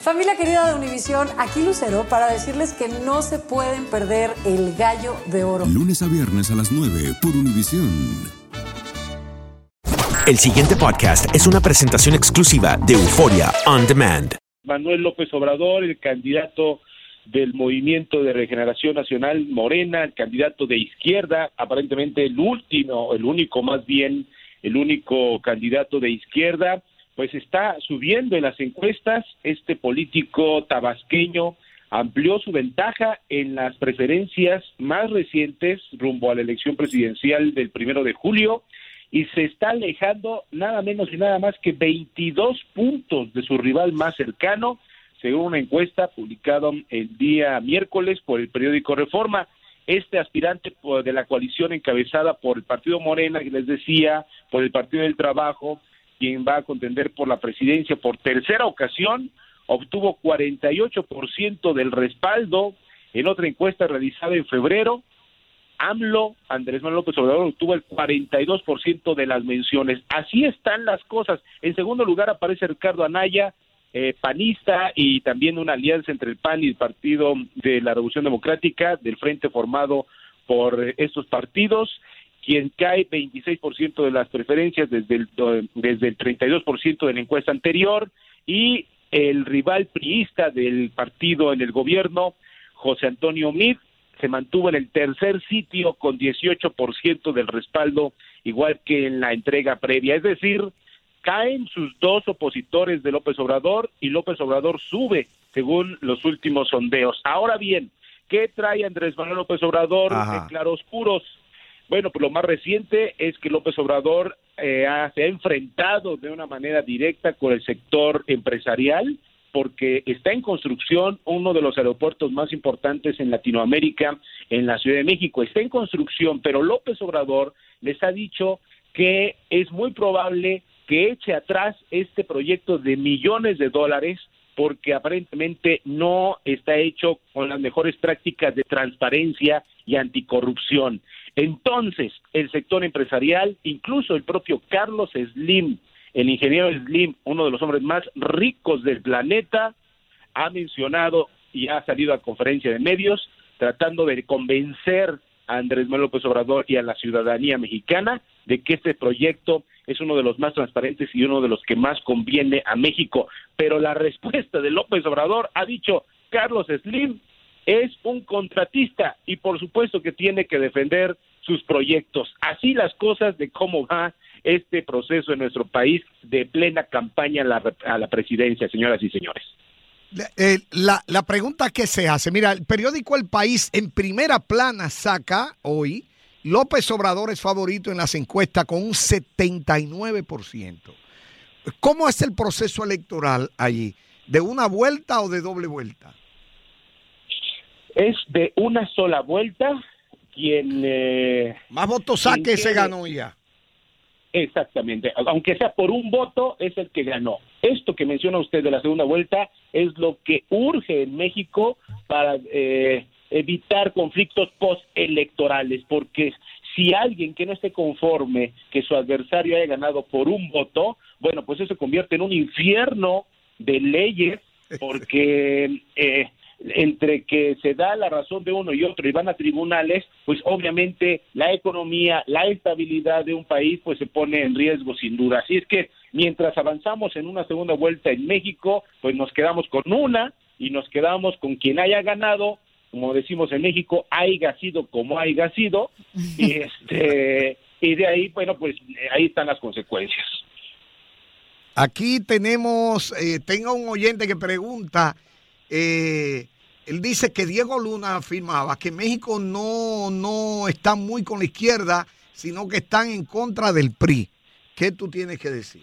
Familia querida de Univisión, aquí Lucero para decirles que no se pueden perder el gallo de oro. Lunes a viernes a las 9 por Univisión. El siguiente podcast es una presentación exclusiva de Euforia On Demand. Manuel López Obrador, el candidato del Movimiento de Regeneración Nacional Morena, el candidato de izquierda, aparentemente el último, el único más bien, el único candidato de izquierda, pues está subiendo en las encuestas. Este político tabasqueño amplió su ventaja en las preferencias más recientes rumbo a la elección presidencial del primero de julio y se está alejando nada menos y nada más que 22 puntos de su rival más cercano, según una encuesta publicada el día miércoles por el periódico Reforma. Este aspirante de la coalición encabezada por el Partido Morena, que les decía, por el Partido del Trabajo, quien va a contender por la presidencia por tercera ocasión, obtuvo 48% del respaldo en otra encuesta realizada en febrero. AMLO, Andrés Manuel López Obrador, obtuvo el 42% de las menciones. Así están las cosas. En segundo lugar aparece Ricardo Anaya, eh, panista, y también una alianza entre el PAN y el Partido de la Revolución Democrática, del frente formado por estos partidos quien cae 26% de las preferencias desde el, desde el 32% de la encuesta anterior y el rival priista del partido en el gobierno, José Antonio Mid, se mantuvo en el tercer sitio con 18% del respaldo, igual que en la entrega previa. Es decir, caen sus dos opositores de López Obrador y López Obrador sube según los últimos sondeos. Ahora bien, ¿qué trae Andrés Manuel López Obrador Ajá. en claroscuros? Bueno, pues lo más reciente es que López Obrador eh, se ha enfrentado de una manera directa con el sector empresarial porque está en construcción uno de los aeropuertos más importantes en Latinoamérica, en la Ciudad de México. Está en construcción, pero López Obrador les ha dicho que es muy probable que eche atrás este proyecto de millones de dólares porque aparentemente no está hecho con las mejores prácticas de transparencia y anticorrupción. Entonces, el sector empresarial, incluso el propio Carlos Slim, el ingeniero Slim, uno de los hombres más ricos del planeta, ha mencionado y ha salido a conferencia de medios tratando de convencer a Andrés Manuel López Obrador y a la ciudadanía mexicana de que este proyecto es uno de los más transparentes y uno de los que más conviene a México. Pero la respuesta de López Obrador ha dicho, Carlos Slim es un contratista y por supuesto que tiene que defender sus proyectos. Así las cosas de cómo va este proceso en nuestro país de plena campaña a la, a la presidencia, señoras y señores. Eh, la, la pregunta que se hace, mira, el periódico El País en primera plana saca hoy, López Obrador es favorito en las encuestas con un 79%. ¿Cómo es el proceso electoral allí? ¿De una vuelta o de doble vuelta? Es de una sola vuelta quien... eh, Más votos saque, se ganó ya. Exactamente, aunque sea por un voto, es el que ganó. Esto que menciona usted de la segunda vuelta es lo que urge en México para eh, evitar conflictos postelectorales, porque si alguien que no esté conforme que su adversario haya ganado por un voto, bueno, pues eso se convierte en un infierno de leyes, porque eh, entre que se da la razón de uno y otro y van a tribunales, pues obviamente la economía, la estabilidad de un país, pues se pone en riesgo sin duda. Así es que Mientras avanzamos en una segunda vuelta en México, pues nos quedamos con una y nos quedamos con quien haya ganado, como decimos en México, haya sido como haya sido, y este y de ahí, bueno, pues ahí están las consecuencias. Aquí tenemos, eh, tengo un oyente que pregunta, eh, él dice que Diego Luna afirmaba que México no, no está muy con la izquierda, sino que están en contra del PRI. ¿Qué tú tienes que decir?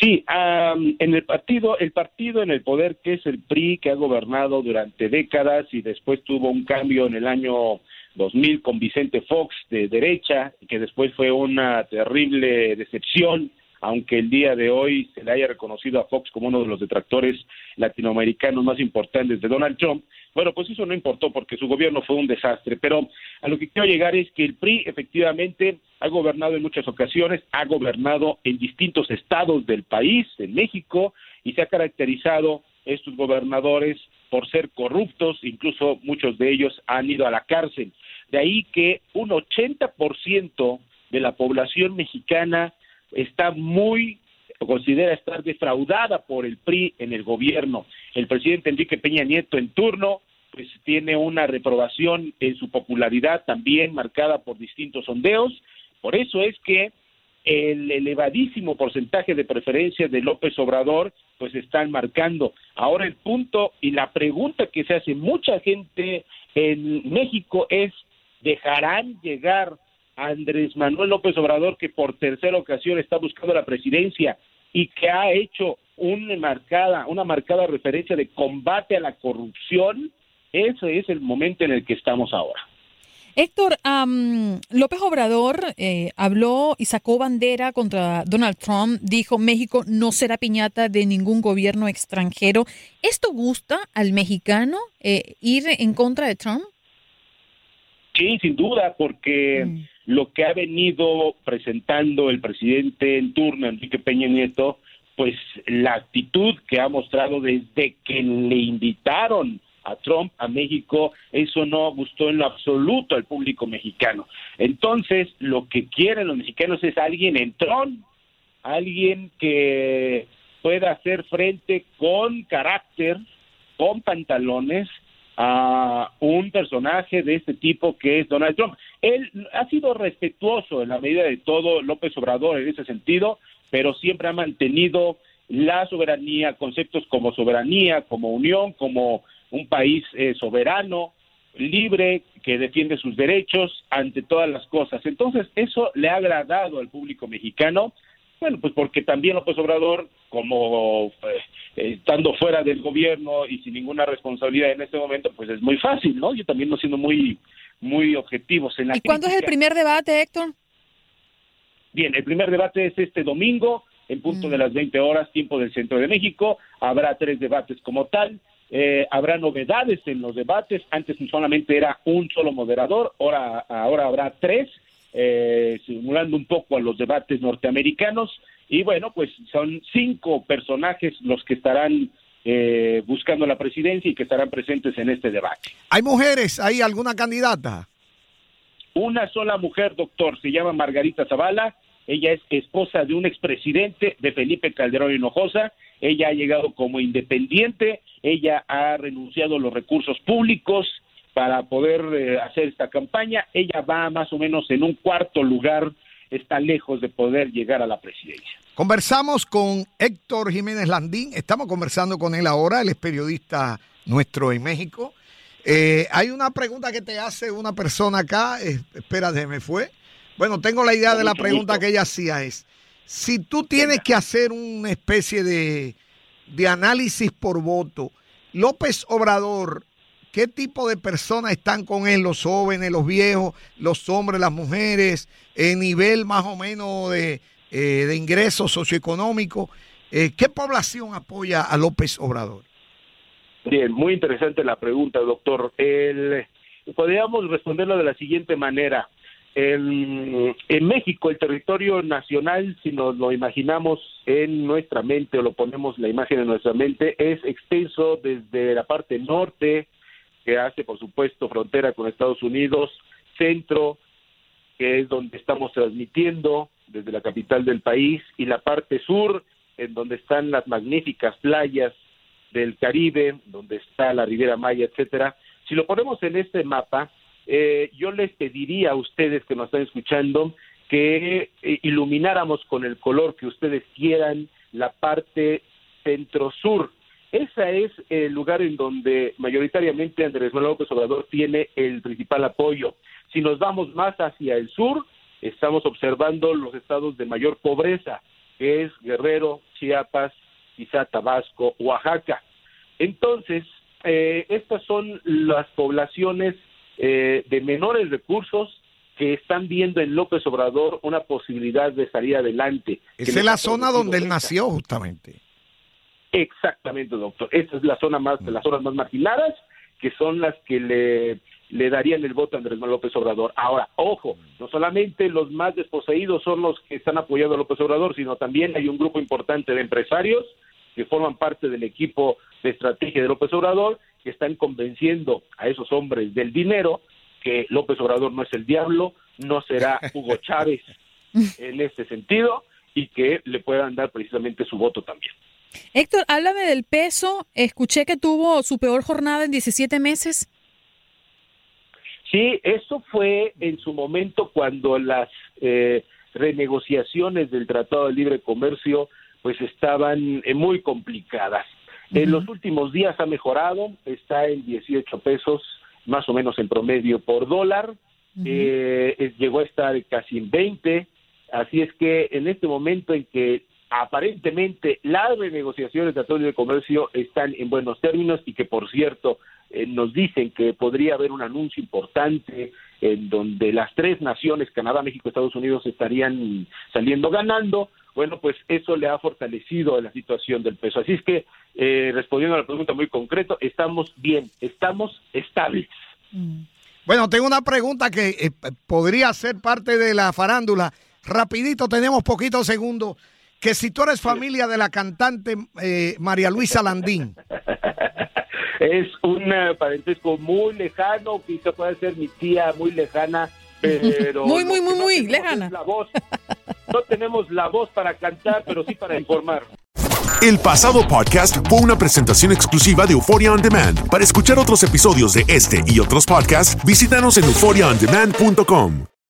Sí, en el partido, el partido en el poder que es el PRI, que ha gobernado durante décadas y después tuvo un cambio en el año 2000 con Vicente Fox de derecha, que después fue una terrible decepción, aunque el día de hoy se le haya reconocido a Fox como uno de los detractores latinoamericanos más importantes de Donald Trump. Bueno, pues eso no importó porque su gobierno fue un desastre, pero a lo que quiero llegar es que el PRI efectivamente ha gobernado en muchas ocasiones, ha gobernado en distintos estados del país, en México, y se ha caracterizado estos gobernadores por ser corruptos, incluso muchos de ellos han ido a la cárcel. De ahí que un 80% de la población mexicana está muy considera estar defraudada por el PRI en el gobierno. El presidente Enrique Peña Nieto en turno pues tiene una reprobación en su popularidad también marcada por distintos sondeos. Por eso es que el elevadísimo porcentaje de preferencia de López Obrador pues están marcando. Ahora el punto y la pregunta que se hace mucha gente en México es ¿dejarán llegar Andrés Manuel López Obrador que por tercera ocasión está buscando la presidencia y que ha hecho una marcada una marcada referencia de combate a la corrupción? Ese es el momento en el que estamos ahora. Héctor, am, López Obrador eh, habló y sacó bandera contra Donald Trump, dijo México no será piñata de ningún gobierno extranjero. ¿Esto gusta al mexicano eh, ir en contra de Trump? Sí, sin duda, porque Mm. lo que ha venido presentando el presidente en turno, Enrique Peña Nieto, pues la actitud que ha mostrado desde que le invitaron a Trump a México, eso no gustó en lo absoluto al público mexicano. Entonces, lo que quieren los mexicanos es alguien en Trump, alguien que pueda hacer frente con carácter, con pantalones, a un personaje de este tipo que es Donald Trump. Él ha sido respetuoso en la medida de todo López Obrador en ese sentido, pero siempre ha mantenido la soberanía, conceptos como soberanía, como unión, como un país eh, soberano, libre, que defiende sus derechos ante todas las cosas. Entonces, eso le ha agradado al público mexicano, bueno, pues porque también López Obrador, como eh, estando fuera del gobierno y sin ninguna responsabilidad en este momento, pues es muy fácil, ¿no? Yo también no siendo muy muy objetivos en la ¿Y cuándo es el primer debate, Héctor? Bien, el primer debate es este domingo, en punto de las 20 horas, tiempo del centro de México. Habrá tres debates como tal. Eh, habrá novedades en los debates. Antes solamente era un solo moderador, ahora, ahora habrá tres, eh, simulando un poco a los debates norteamericanos. Y bueno, pues son cinco personajes los que estarán eh, buscando la presidencia y que estarán presentes en este debate. ¿Hay mujeres? ¿Hay alguna candidata? Una sola mujer, doctor, se llama Margarita Zavala. Ella es esposa de un expresidente de Felipe Calderón Hinojosa. Ella ha llegado como independiente. Ella ha renunciado a los recursos públicos para poder eh, hacer esta campaña. Ella va más o menos en un cuarto lugar. Está lejos de poder llegar a la presidencia. Conversamos con Héctor Jiménez Landín, estamos conversando con él ahora, él es periodista nuestro en México. Eh, hay una pregunta que te hace una persona acá, eh, espérate, me fue. Bueno, tengo la idea de la pregunta que ella hacía es, si tú tienes que hacer una especie de, de análisis por voto, López Obrador, ¿qué tipo de personas están con él? Los jóvenes, los viejos, los hombres, las mujeres, el nivel más o menos de, eh, de ingreso socioeconómico. Eh, ¿Qué población apoya a López Obrador? Bien, muy interesante la pregunta, doctor. El, podríamos responderlo de la siguiente manera. El- en México, el territorio nacional, si nos lo imaginamos en nuestra mente o lo ponemos la imagen en nuestra mente, es extenso desde la parte norte, que hace, por supuesto, frontera con Estados Unidos, centro, que es donde estamos transmitiendo desde la capital del país, y la parte sur, en donde están las magníficas playas del Caribe, donde está la Riviera Maya, etcétera. Si lo ponemos en este mapa, eh, yo les pediría a ustedes que nos están escuchando que eh, ilumináramos con el color que ustedes quieran la parte centro-sur. Ese es el lugar en donde mayoritariamente Andrés Manuel López Obrador tiene el principal apoyo. Si nos vamos más hacia el sur, estamos observando los estados de mayor pobreza, que es Guerrero, Chiapas, quizá Tabasco, Oaxaca. Entonces, eh, estas son las poblaciones eh, de menores recursos que están viendo en López Obrador una posibilidad de salir adelante. Esa es la zona donde él nació, justamente. Exactamente, doctor. Esa es la zona más, de las zonas más marginadas, que son las que le, le darían el voto a Andrés Manuel López Obrador. Ahora, ojo, no solamente los más desposeídos son los que están apoyando a López Obrador, sino también hay un grupo importante de empresarios que forman parte del equipo de estrategia de López Obrador, que están convenciendo a esos hombres del dinero que López Obrador no es el diablo, no será Hugo Chávez en este sentido y que le puedan dar precisamente su voto también. Héctor, háblame del peso. Escuché que tuvo su peor jornada en 17 meses. Sí, eso fue en su momento cuando las eh, renegociaciones del Tratado de Libre Comercio pues estaban eh, muy complicadas. En los últimos días ha mejorado, está en 18 pesos más o menos en promedio por dólar, eh, llegó a estar casi en 20, así es que en este momento en que aparentemente las renegociaciones de Tratado de Comercio están en buenos términos y que por cierto eh, nos dicen que podría haber un anuncio importante en donde las tres naciones, Canadá, México, Estados Unidos, estarían saliendo ganando, bueno, pues eso le ha fortalecido la situación del peso. Así es que, eh, respondiendo a la pregunta muy concreto, estamos bien, estamos estables. Mm. Bueno, tengo una pregunta que eh, podría ser parte de la farándula. Rapidito, tenemos poquitos segundos. Que si tú eres familia de la cantante eh, María Luisa Landín. es un parentesco muy lejano, quizá puede ser mi tía muy lejana, pero... muy, muy, muy, muy lejana. La voz. No tenemos la voz para cantar, pero sí para informar. El pasado podcast fue una presentación exclusiva de Euphoria On Demand. Para escuchar otros episodios de este y otros podcasts, visítanos en euphoriaondemand.com.